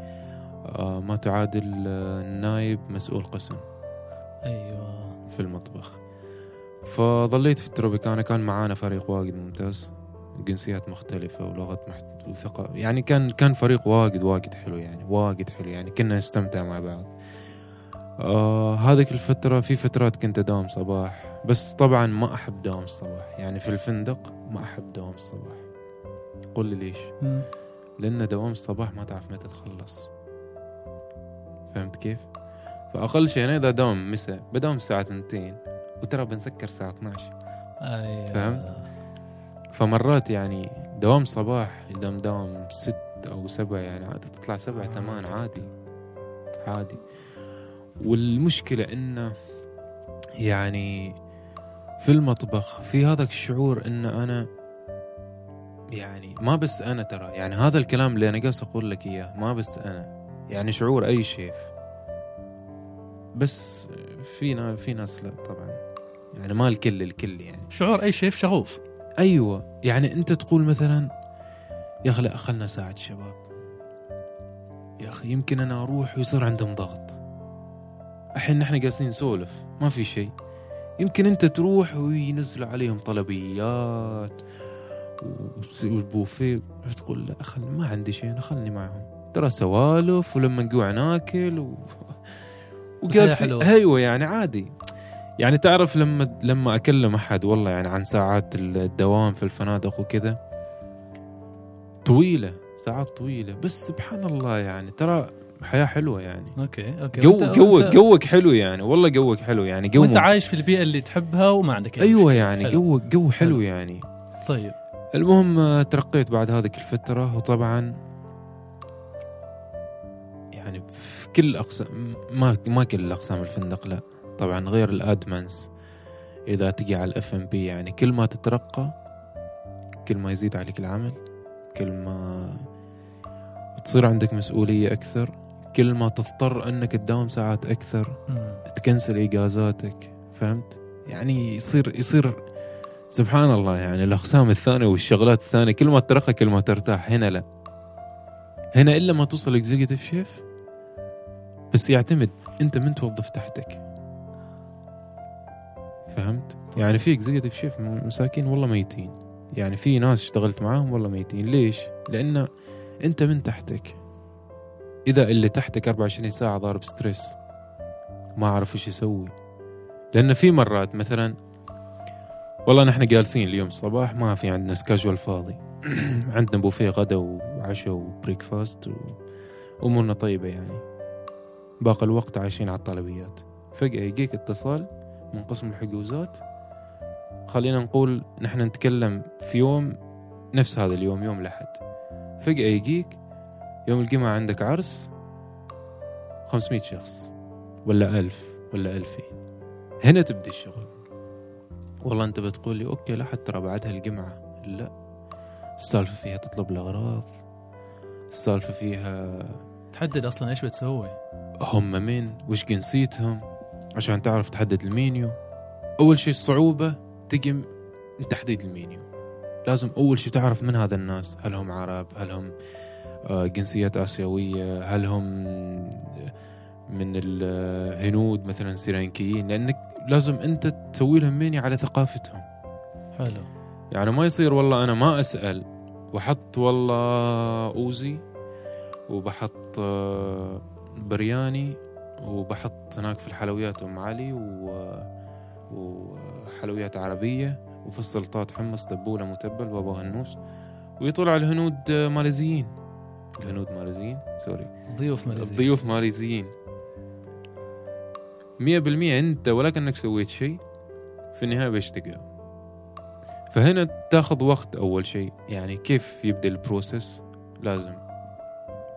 آه ما تعادل آه، نايب مسؤول قسم. أيوه. في المطبخ. فظليت في التروبيكانا. كان معانا فريق واجد ممتاز. جنسيات مختلفة ولغات محت... وثقافة يعني كان كان فريق واجد واجد حلو يعني واجد حلو يعني كنا نستمتع مع بعض. آه هذيك الفترة في فترات كنت أداوم صباح بس طبعا ما أحب دوام الصباح. يعني في الفندق ما أحب دوام الصباح. قل لي ليش؟ مم. لأن دوام الصباح ما تعرف متى تخلص. فهمت كيف؟ فأقل شيء أنا إذا دوام مساء بدوم الساعة 2 وترى بنسكر الساعة 12 أيوه. فهمت؟ فمرات يعني دوام صباح إذا مداوم ست أو سبعة يعني عادي تطلع سبعة ثمان عادي. عادي. والمشكلة إنه يعني في المطبخ في هذاك الشعور إن أنا يعني ما بس أنا ترى يعني هذا الكلام اللي أنا قاعد أقول لك إياه ما بس أنا يعني شعور أي شيف. بس في في ناس لا طبعا يعني ما الكل الكل يعني. شعور أي شيف شغوف. أيوه يعني أنت تقول مثلا يا أخي لا خلنا اساعد الشباب. يا أخي يمكن أنا أروح ويصير عندهم ضغط. الحين نحن جالسين نسولف ما في شيء. يمكن انت تروح وينزلوا عليهم طلبيات والبوفيه تقول لا خل ما عندي شيء أنا خلني معهم. ترى سوالف ولما نجوع ناكل و... حلوة. أيوه يعني عادي. يعني تعرف لما لما أكلم أحد والله يعني عن ساعات الدوام في الفنادق وكذا طويلة ساعات طويلة. بس سبحان الله يعني ترى حياة حلوة يعني okay okay جو وأنت- جوك وأنت- جوك حلو يعني والله جوك حلو يعني جو وأنت. عايش في البيئة اللي تحبها وما عندك أي أيوه. يعني حلو. جو جو حلو حلو. يعني طيب المهم آه، ترقيت بعد هذه الفترة وطبعا يعني في كل أقسام ما ما كل أقسام الفندق لا طبعا غير ال admins إذا تجي على الإف ام بي يعني كل ما تترقى كل ما يزيد عليك العمل كل ما تصير عندك مسؤولية أكثر كل ما تضطر أنك تداوم ساعات أكثر مم. تكنسل اجازاتك فهمت؟ يعني يصير يصير سبحان الله يعني الأقسام الثانية والشغلات الثانية كل ما ترقى كل ما ترتاح هنا لا هنا إلا ما توصل executive chef بس يعتمد أنت من توظف تحتك فهمت؟ يعني في executive chef مساكين والله ميتين يعني في ناس اشتغلت معاهم والله ميتين ليش؟ لأن أنت من تحتك إذا اللي تحتك 24 ساعة ضارب stress ما أعرف إيش يسوي. لأن في مرات مثلا والله نحن جالسين اليوم الصباح ما في عندنا schedule فاضي. عندنا بوفيه غدا وعشاء و breakfast و... امورنا طيبة يعني. باقي الوقت عايشين على الطلبيات. فجأة يجيك اتصال من قسم الحجوزات. خلينا نقول نحن نتكلم في يوم نفس هذا اليوم يوم الأحد. فجأة يجيك يوم الجمعة عندك عرس 500 شخص ولا ألف ولا ألفين. هنا تبدي الشغل. والله أنت بتقول لي أوكي لا حتى بعدها الجمعة لا. السالفة فيها تطلب الأغراض. السالفة فيها تحدد أصلا إيش بتسوي. هم من وش جنسيتهم؟ عشان تعرف تحدد المينيو. أول شيء الصعوبة تجي من تحديد المينيو. لازم أول شيء تعرف من هذا الناس. هل هم عرب؟ هل هم جنسيات آسيوية هل هم من الهنود مثلا سريلانكيين لأنك لازم أنت تسوي لهم مينيو على ثقافتهم. حلو. يعني ما يصير والله أنا ما أسأل وحط والله أوزي وبحط آه، برياني وبحط هناك في الحلويات أم علي و... وحلويات عربية وفي السلطات حمص تبولة متبل بابا غنوش ويطلع الهنود آه، ماليزيين. الهنود ماليزيين sorry. ضيوف ماليزيين الضيوف ماليزيين مية بالمية أنت ولا كأنك سويت شيء في النهاية بيشتكى فهنا تاخذ وقت أول شيء. يعني كيف يبدأ ال process؟ لازم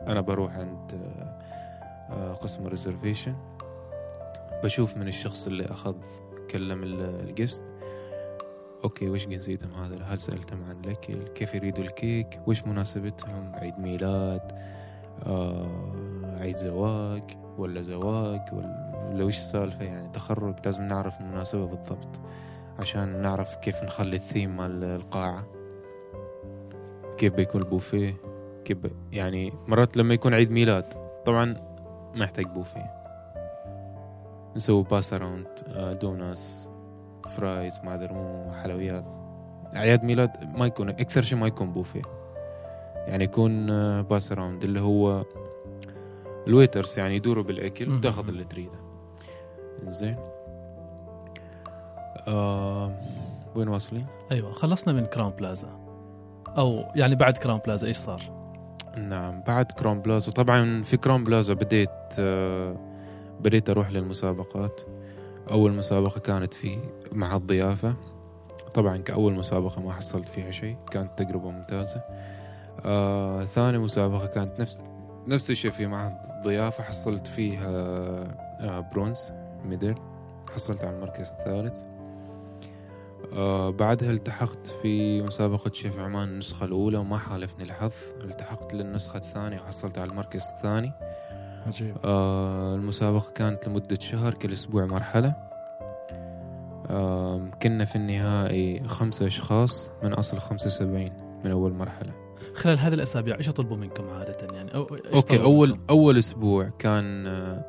أنا بروح عند آه، قسم ال reservation بشوف من الشخص اللي أخذ كلم ال- ال guest okay وش جنسيتهم هذا هل سألتهم عن الأكل؟ كيف يريدوا الكيك؟ وش مناسبتهم؟ عيد ميلاد آه عيد زواج ولا زواج ولا, وش السالفة؟ يعني تخرج لازم نعرف المناسبة بالضبط عشان نعرف كيف نخلي الثيم مال القاعة. كيف بيكون البوفيه؟ كيف يعني مرات لما يكون عيد ميلاد طبعا ما يحتاج بوفيه. نسوي pass around donuts fries ما ادري مو حلويات. أعياد ميلاد ما يكون أكثر شيء ما يكون بوفيه. يعني يكون آه، pass around اللي هو ال waiters يعني يدوروا بالأكل. وتاخذ اللي تريده. زين آه وين واصلين؟ أيوه خلصنا من كراون بلازا. أو يعني بعد كراون بلازا إيش صار؟ نعم بعد كرون بلازا. طبعا في كرون بلازا بديت آه بديت أروح للمسابقات. أول مسابقة كانت في مع الضيافة. طبعا كأول مسابقة ما حصلت فيها شيء كانت تجربة ممتازة. آه ثاني مسابقة كانت نفس نفس الشيء في معهد الضيافة حصلت فيها آه برونز ميدل حصلت على المركز الثالث. آه بعدها التحقت في مسابقة شيف عمان النسخة الأولى وما حالفني الحظ. التحقت للنسخة الثانية وحصلت على المركز الثاني. عجيب. آه المسابقة كانت لمدة شهر كل أسبوع مرحلة. آه كنا في النهائي خمسة أشخاص من أصل خمسة وسبعين من أول مرحلة. خلال هذه الأسابيع إيش يطلبوا منكم عادة يعني؟ أو إيش أوكي طلبوا أول منكم؟ أول أسبوع كان آه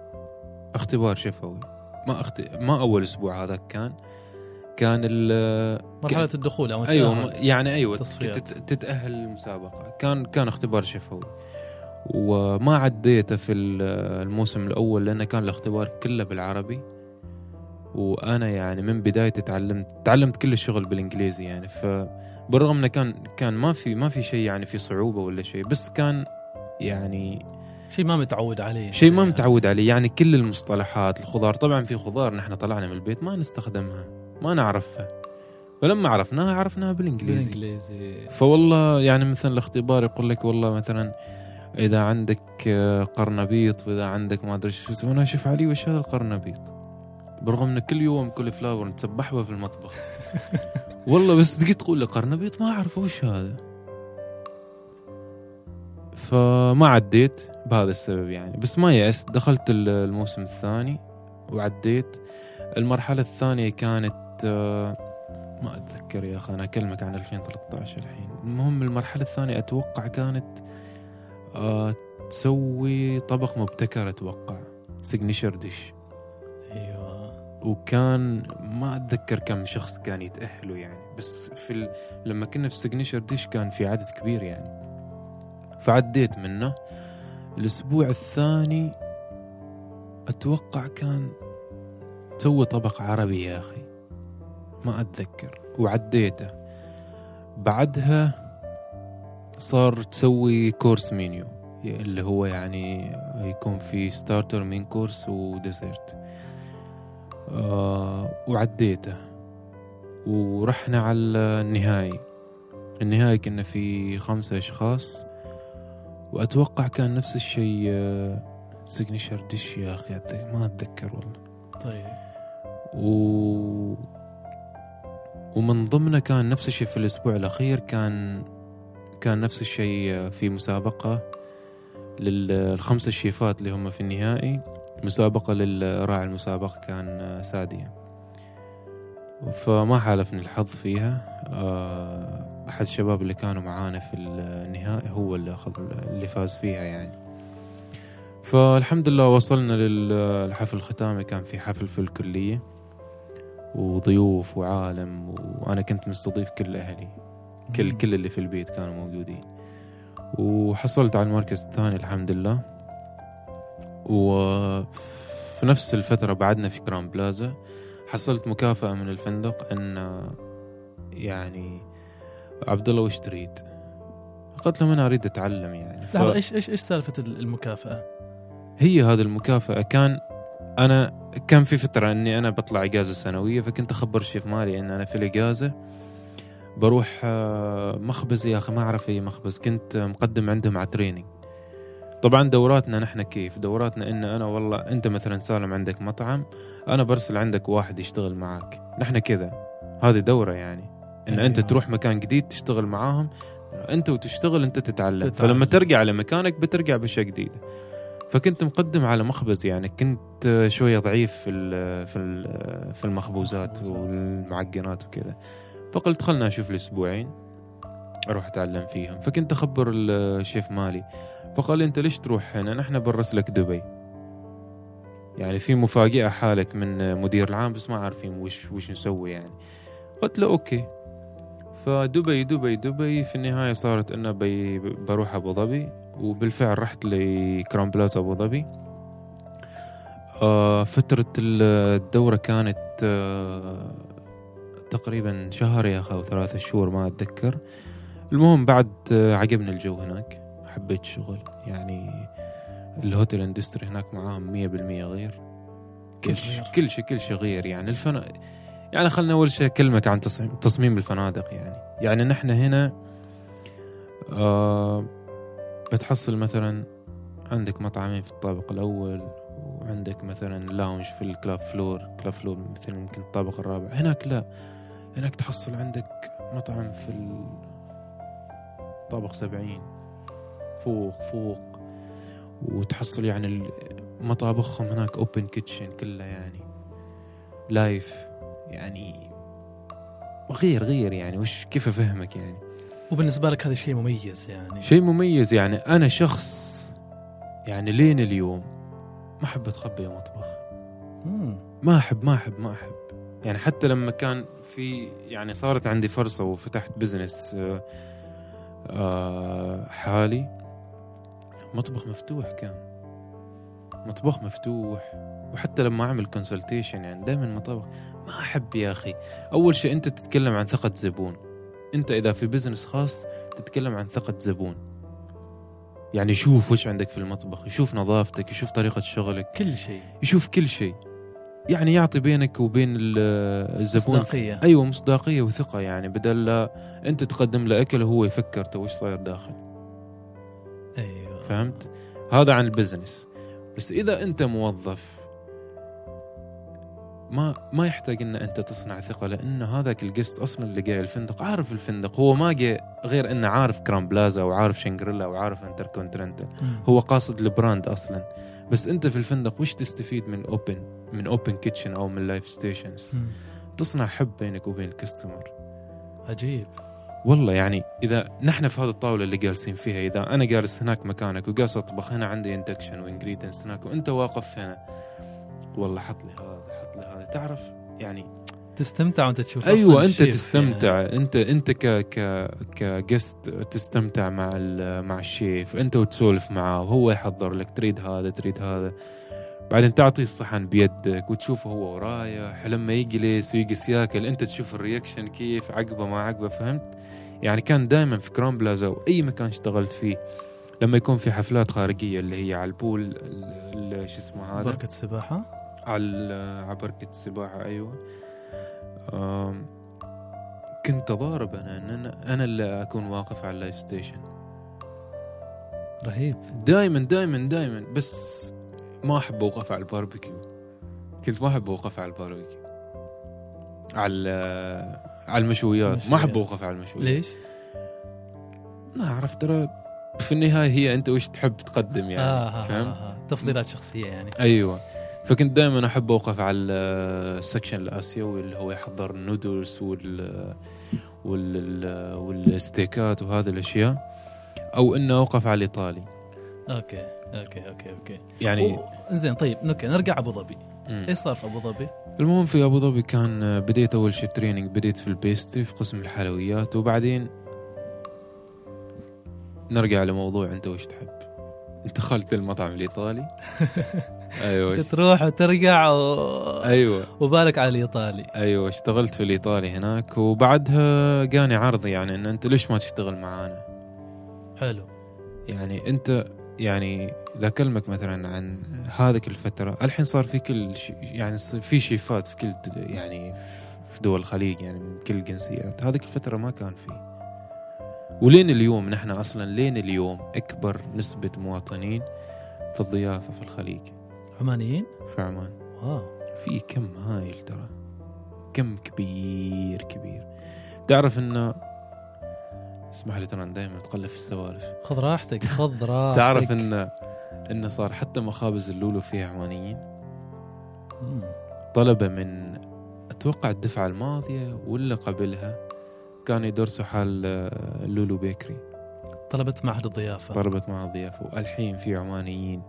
اختبار شفوي. ما أخت... ما أول أسبوع هذا كان. كان ال مرحلة الدخول أيوه التأهل. يعني أيوه تصفيات. تت- تتأهل للمسابقه كان كان اختبار شفوي. وما عديته في ال- الموسم الأول لأنه كان الاختبار كله بالعربي. وأنا يعني من بدايتي تعلمت تعلمت كل الشغل بالإنجليزي يعني. فبالرغم إنه كان كان ما في ما في شيء يعني في صعوبة ولا شيء بس كان يعني شيء ما متعود عليه. شيء ما متعود عليه. يعني كل المصطلحات الخضار طبعا في خضار نحن طلعنا من البيت ما نستخدمها ما نعرفها. فلما عرفناها عرفناها بالإنجليزي. بالإنجليزي. فوالله يعني مثلا الاختبار يقول لك والله مثلا إذا عندك آه، قرنبيط وإذا عندك ما أدري شو أنا أشوف علي وش هذا القرنبيط؟ برغم ان كل يوم كل فلاور نتسبح به في المطبخ. والله بس تجي تقول له قرنبيط؟ ما أعرف وش هذا. فما عديت بهذا السبب يعني. بس ما يأست دخلت ال- الموسم الثاني وعديت. المرحلة الثانية كانت آه، ما أتذكر يا أخي أنا أكلمك عن 2013 الحين. المهم المرحلة الثانية أتوقع كانت آه تسوي طبق مبتكر أتوقع. سيجنيشر ديش أيوه. وكان ما أتذكر كم شخص كان يتاهلوا يعني. بس في ال... لما كنا في signature dish كان في عدد كبير يعني. فعديت منه. الأسبوع الثاني أتوقع كان تسوي طبق عربي يا أخي. ما أتذكر. وعديته. بعدها صار تسوي course menu اللي هو يعني يكون في starter main course و dessert. آه وعديته. ورحنا على النهائي. النهائي كنا في خمسة أشخاص. وأتوقع كان نفس الشيء سيجنيشر ديش يا أخي ما أتذكر والله. طيب. و... ومن ضمنه كان نفس الشيء في الأسبوع الأخير كان كان نفس الشيء في مسابقة للخمسة الشيفات اللي هم في النهائي. مسابقة للراعي المسابقة كان سادية. فما حالفني الحظ فيها. آه، أحد الشباب اللي كانوا معانا في النهائي هو اللي فاز فيها يعني. فالحمد لله وصلنا للحفل الختامي كان في حفل في الكلية. وضيوف وعالم وأنا كنت مستضيف كل أهلي. كل كل اللي في البيت كانوا موجودين. وحصلت على المركز الثاني الحمد لله. وفي نفس الفترة بعدنا في كرام بلازا حصلت مكافأة من الفندق أن يعني عبد الله وش تريد؟ قلت لهم أنا أريد أتعلم يعني. ف... لحظه إيش إيش إيش سالفة المكافأة؟ هي هذه المكافأة. كان أنا كان في فترة إني أنا بطلع إجازة سنوية فكنت أخبر الشيف مالي إن أنا في الإجازة. بروح آه، مخبز يا أخي ما أعرف أي مخبز. كنت مقدم عندهم على تريننج طبعا دوراتنا نحن كيف؟ دوراتنا إن أنا والله أنت مثلا سالم عندك مطعم أنا برسل عندك واحد يشتغل معاك. نحن كذا. هذه دورة يعني. إن أنت أيوة. تروح مكان جديد تشتغل معاهم. أنت وتشتغل أنت تتعلم, تتعلم. فلما ترجع لمكانك بترجع بأشياء جديدة فكنت مقدم على مخبز يعني. كنت شوية ضعيف في في ال في المخبوزات المخبوزات. والمعجنات وكذا. فقلت خلنا أشوف الأسبوعين أروح أتعلم فيهم. فكنت أخبر الشيف مالي فقال لي أنت ليش تروح هنا؟ نحن بنرسلك دبي. يعني في مفاجأة حالك من مدير العام بس ما عارفين وش وش نسوي يعني. قلت له okay. فدبي دبي دبي. في النهاية صارت أنه بي بروح أبو ظبي وبالفعل رحت لكراون بلازا أبو ظبي. آه فترة الدورة كانت آه تقريبا شهر يا أخي أو ثلاثة شهور ما أتذكر. المهم بعد آه عجبني الجو هناك. حبيت الشغل يعني ال hotel industry هناك معاهم مية بالمية غير. كل شيء. كل شيء كل شيء غير. يعني الفن يعني خلنا أول شيء أكلمك عن تصميم تصميم الفنادق يعني. يعني نحن هنا آه بتحصل مثلا عندك مطعمين في الطابق الأول وعندك مثلا lounge في ال club floor club floor مثلا يمكن الطابق الرابع. هناك لا. هناك تحصل عندك مطعم في الطابق سبعين. فوق فوق. وتحصل يعني مطابخهم هناك open kitchen كلها يعني. live يعني غير غير يعني. وش كيف أفهمك يعني؟ وبالنسبة لك هذا شيء مميز يعني. شيء مميز يعني. أنا شخص يعني لين اليوم ما أحب اتخبى مطبخ. مم. ما أحب ما أحب ما أحب. يعني حتى لما كان في يعني صارت عندي فرصة وفتحت business آه، آه، حالي. مطبخ مفتوح كان. مطبخ مفتوح. وحتى لما أعمل consultation يعني دائما مطابخ ما أحب يا أخي. أول شيء أنت تتكلم عن ثقة زبون. أنت إذا في business خاص تتكلم عن ثقة زبون. يعني يشوف وش عندك في المطبخ. يشوف نظافتك يشوف طريقة شغلك. كل شيء. يشوف كل شيء. يعني يعطي بينك وبين ال- الزبون مصداقية. أيوه مصداقية وثقة يعني بدل لا أنت تقدم له أكل وهو يفكر تو وش صاير داخل. أيوه. فهمت؟ هذا عن ال business. بس إذا أنت موظف ما ما يحتاج إن أنت تصنع ثقة لأن هذاك ال guest أصلا اللي جاي الفندق عارف الفندق. هو ما جاي غير إنه عارف كراون بلازا وعارف شنغريلا وعارف انتر كونتيننتال. هو قاصد ال brand أصلا. بس أنت في الفندق وش تستفيد من open من open kitchen أو من live stations. تصنع حب بينك وبين ال customer عجيب. والله يعني إذا نحن في هذه الطاولة اللي جالسين فيها إذا أنا جالس هناك مكانك وجالس أطبخ هنا عندي induction و ingredients هناك وأنت واقف هنا والله حط لي هذا حط لي هذا. تعرف يعني تستمتع وأنت تشوف أيوه أنت تستمتع. أنت أنت ك ك ك guest تستمتع مع مع الشيف. أنت وتسولف معاه وهو يحضر لك تريد هذا تريد هذا. بعدين تعطيه الصحن بيدك وتشوفه هو ورايح لما يجلس ويجلس ياكل انت تشوف ال reaction كيف عجبه ما عجبه فهمت؟ يعني كان دائما في كراون بلازا واي مكان اشتغلت فيه لما يكون في حفلات خارجية اللي هي على ال pool ال- ال- شو اسمه. هذا؟ بركة سباحة. على على بركة السباحة أيوة. أم، كنت أضارب أنا إن أنا أنا اللي أكون واقف على ال live station. رهيب. دائما دائما دائما بس ما أحب أوقف على الباربيكيو. كنت ما أحب أوقف على الباربيكيو. على على المشويات. ما أحب. أوقف على المشويات. ليش؟ ما أعرف ترى في النهاية هي أنت وش تحب تقدم يعني آه, آه, فهمت؟ آه, آه. تفضيلات شخصية يعني. أيوه. فكنت دائما أحب أوقف على ال section الآسيوي اللي هو يحضر النودلز وال وال والستيكات وهذه الأشياء أو إنه أوقف على الإيطالي. okay. okay okay okay. يعني زين طيب okay نرجع أبو ظبي. إيش صار في أبو ظبي؟ المهم في أبو ظبي كان بديت أول شيء training بديت في ال pastry في قسم الحلويات وبعدين نرجع لموضوع أنت وش تحب. انت دخلت المطعم الإيطالي. أيوه أنت تروح وترجع و... أيوه. وبالك على الإيطالي. أيوه اشتغلت في الإيطالي هناك وبعدها جاني عرض يعني إن أنت ليش ما تشتغل معانا؟ حلو. يعني أنت يعني إذا أكلمك مثلا عن هذه الفترة الحين صار في كل شي يعني في شيفات في كل يعني في دول الخليج يعني من كل الجنسيات هذيك الفترة ما كان في. ولين اليوم نحن أصلا لين اليوم أكبر نسبة مواطنين في الضيافة في الخليج. عمانيين؟ في عمان. واو. في كم هايل ترى. كم كبير كبير. تعرف إنه اسمح لي ترى دائما أتقلب في السوالف. خذ راحتك خذ راحتك. تعرف إن انه صار حتى مخابز اللولو فيها عمانيين؟ مم. طلبه من أتوقع الدفعة الماضية ولا قبلها كانوا يدرسوا حال اللولو bakery. طلبت معهد الضيافة. طلبت مع الضيافة والحين في عمانيين.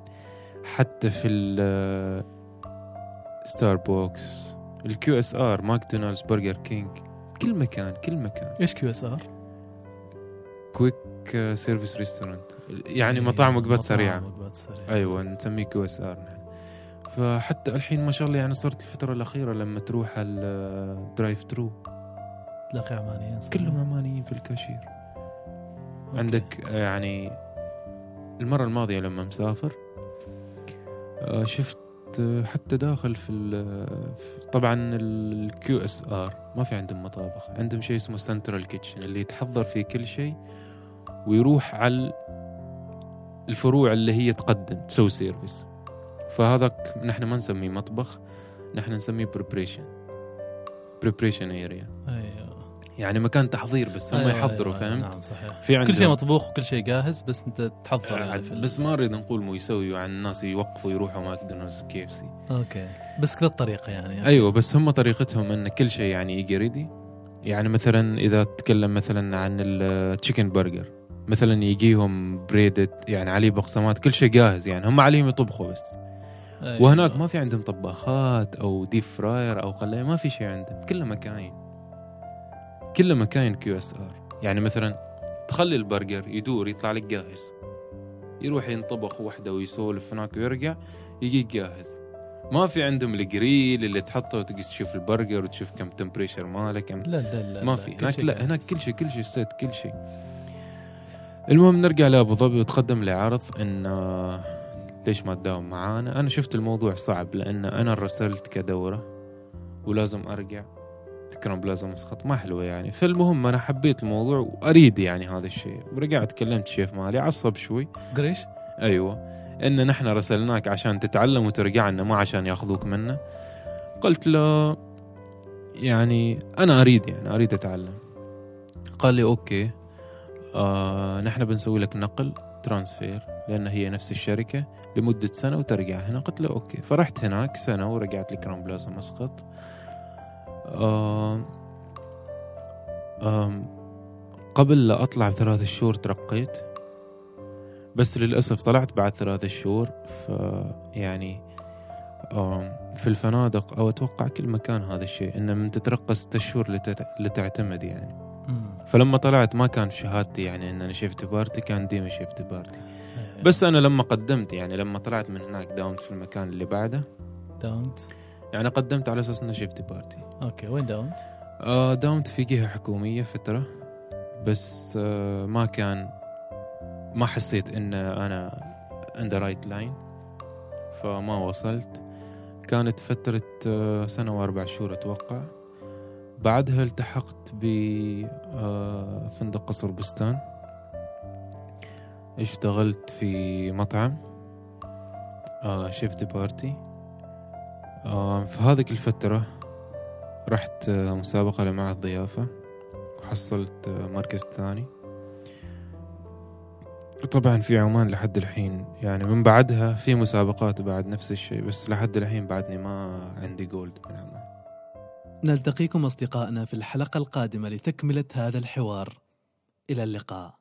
حتى في ال ستاربوكس ال QSR ماكدونالدز برجر كينج كل مكان كل مكان. إيش QSR؟ quick service restaurant يعني مطاعم وجبات سريعة. وجبات سريعة. أيوه نسميه QSR نحن. فحتى الحين ما شاء الله يعني صرت الفترة الأخيرة لما تروح ال drive through تلاقي عمانيين؟ كلهم عمانيين في ال cashier. okay. عندك آه، يعني المرة الماضية لما مسافر آه، شفت آه، حتى داخل في- طبعا ال QSR. ما في عندهم مطابخ عندهم شيء اسمه central kitchen اللي يتحضر فيه كل شيء ويروح على الفروع اللي هي تقدم تسوي service فهذاك نحن ما نسميه مطبخ نحن نسميه preparation preparation area يعني مكان تحضير بس هم أيوة، يحضروا أيوة، فهمت؟ نعم صحيح. في كل شيء مطبوخ وكل شيء جاهز بس أنت تحضر يعني بس ما نريد نقول مو يسوي عن الناس يوقفوا يروحوا ماكدونالدز وكي إف سي. okay. بس كذا الطريقة يعني. أيوه بس هم طريقتهم إن كل شيء يعني يجي ready يعني مثلا إذا تتكلم مثلا عن ال chicken burger مثلا يجيهم breaded يعني عليه بقسماط كل شيء جاهز يعني. هم عليهم يطبخوا بس. أيوة. وهناك ما في عندهم طباخات أو deep fryer أو قلاية ما في شيء عندهم كله مكاين. كله مكاين QSR. يعني مثلا تخلي البرجر يدور يطلع لك جاهز. يروح ينطبخ وحده ويسولف هناك ويرجع يجي جاهز. ما في عندهم الجريل اللي تحطه وتقيس تشوف البرجر وتشوف كم temperature ماله كم لا لا لا ما في. كل هناك لا. هناك كل شيء كل شيء set كل شيء. المهم نرجع لأبو ظبي وتقدم لي عرض إن آه، ليش ما تداوم معانا؟ أنا شفت الموضوع صعب لأن أنا رسلت كدورة ولازم أرجع. الكرم لازم مسخط ما حلوة يعني. فالمهم أنا حبيت الموضوع وأريد يعني هذا الشيء. ورجعت كلمت شيف مالي عصب شوي. قريش؟ أيوه. إن نحن رسلناك عشان تتعلم وترجع لنا ما عشان ياخذوك منا. قلت له يعني أنا أريد يعني أريد أتعلم. قال لي أوكي. آه نحن بنسوي لك نقل transfer لأن هي نفس الشركة لمدة سنة وترجع هنا. قلت له okay. فرحت هناك سنة ورجعت ل Crowne Plaza مسقط قبل لا أطلع بثلاث شهور ترقيت بس للأسف طلعت بعد ثلاث شهور ف يعني في الفنادق أو أتوقع كل مكان هذا الشيء إن من تترقى ست شهور لت- لتعتمد يعني. فلما طلعت ما كان شهادتي يعني إن أنا chef de partie كان demi chef de partie أيوة. بس أنا لما قدمت يعني لما طلعت من هناك داومت في المكان اللي بعده داومت يعني قدمت على أساس إنه chef de partie okay وين داومت؟ آه داومت في جهة حكومية فترة بس آه ما كان ما حسيت إن أنا in the right line فما وصلت. كانت فترة آه سنة وأربع شهور أتوقع. بعدها التحقت بفندق قصر بستان. اشتغلت في مطعم آه chef de partie آه في هذه الفترة رحت آه، مسابقة لمعهد ضيافة وحصلت آه، مركز ثاني. طبعا في عمان لحد الحين يعني من بعدها في مسابقات بعد نفس الشيء بس لحد الحين بعدني ما عندي gold من عمان. نلتقيكم أصدقائنا في الحلقة القادمة لتكملة هذا الحوار. إلى اللقاء.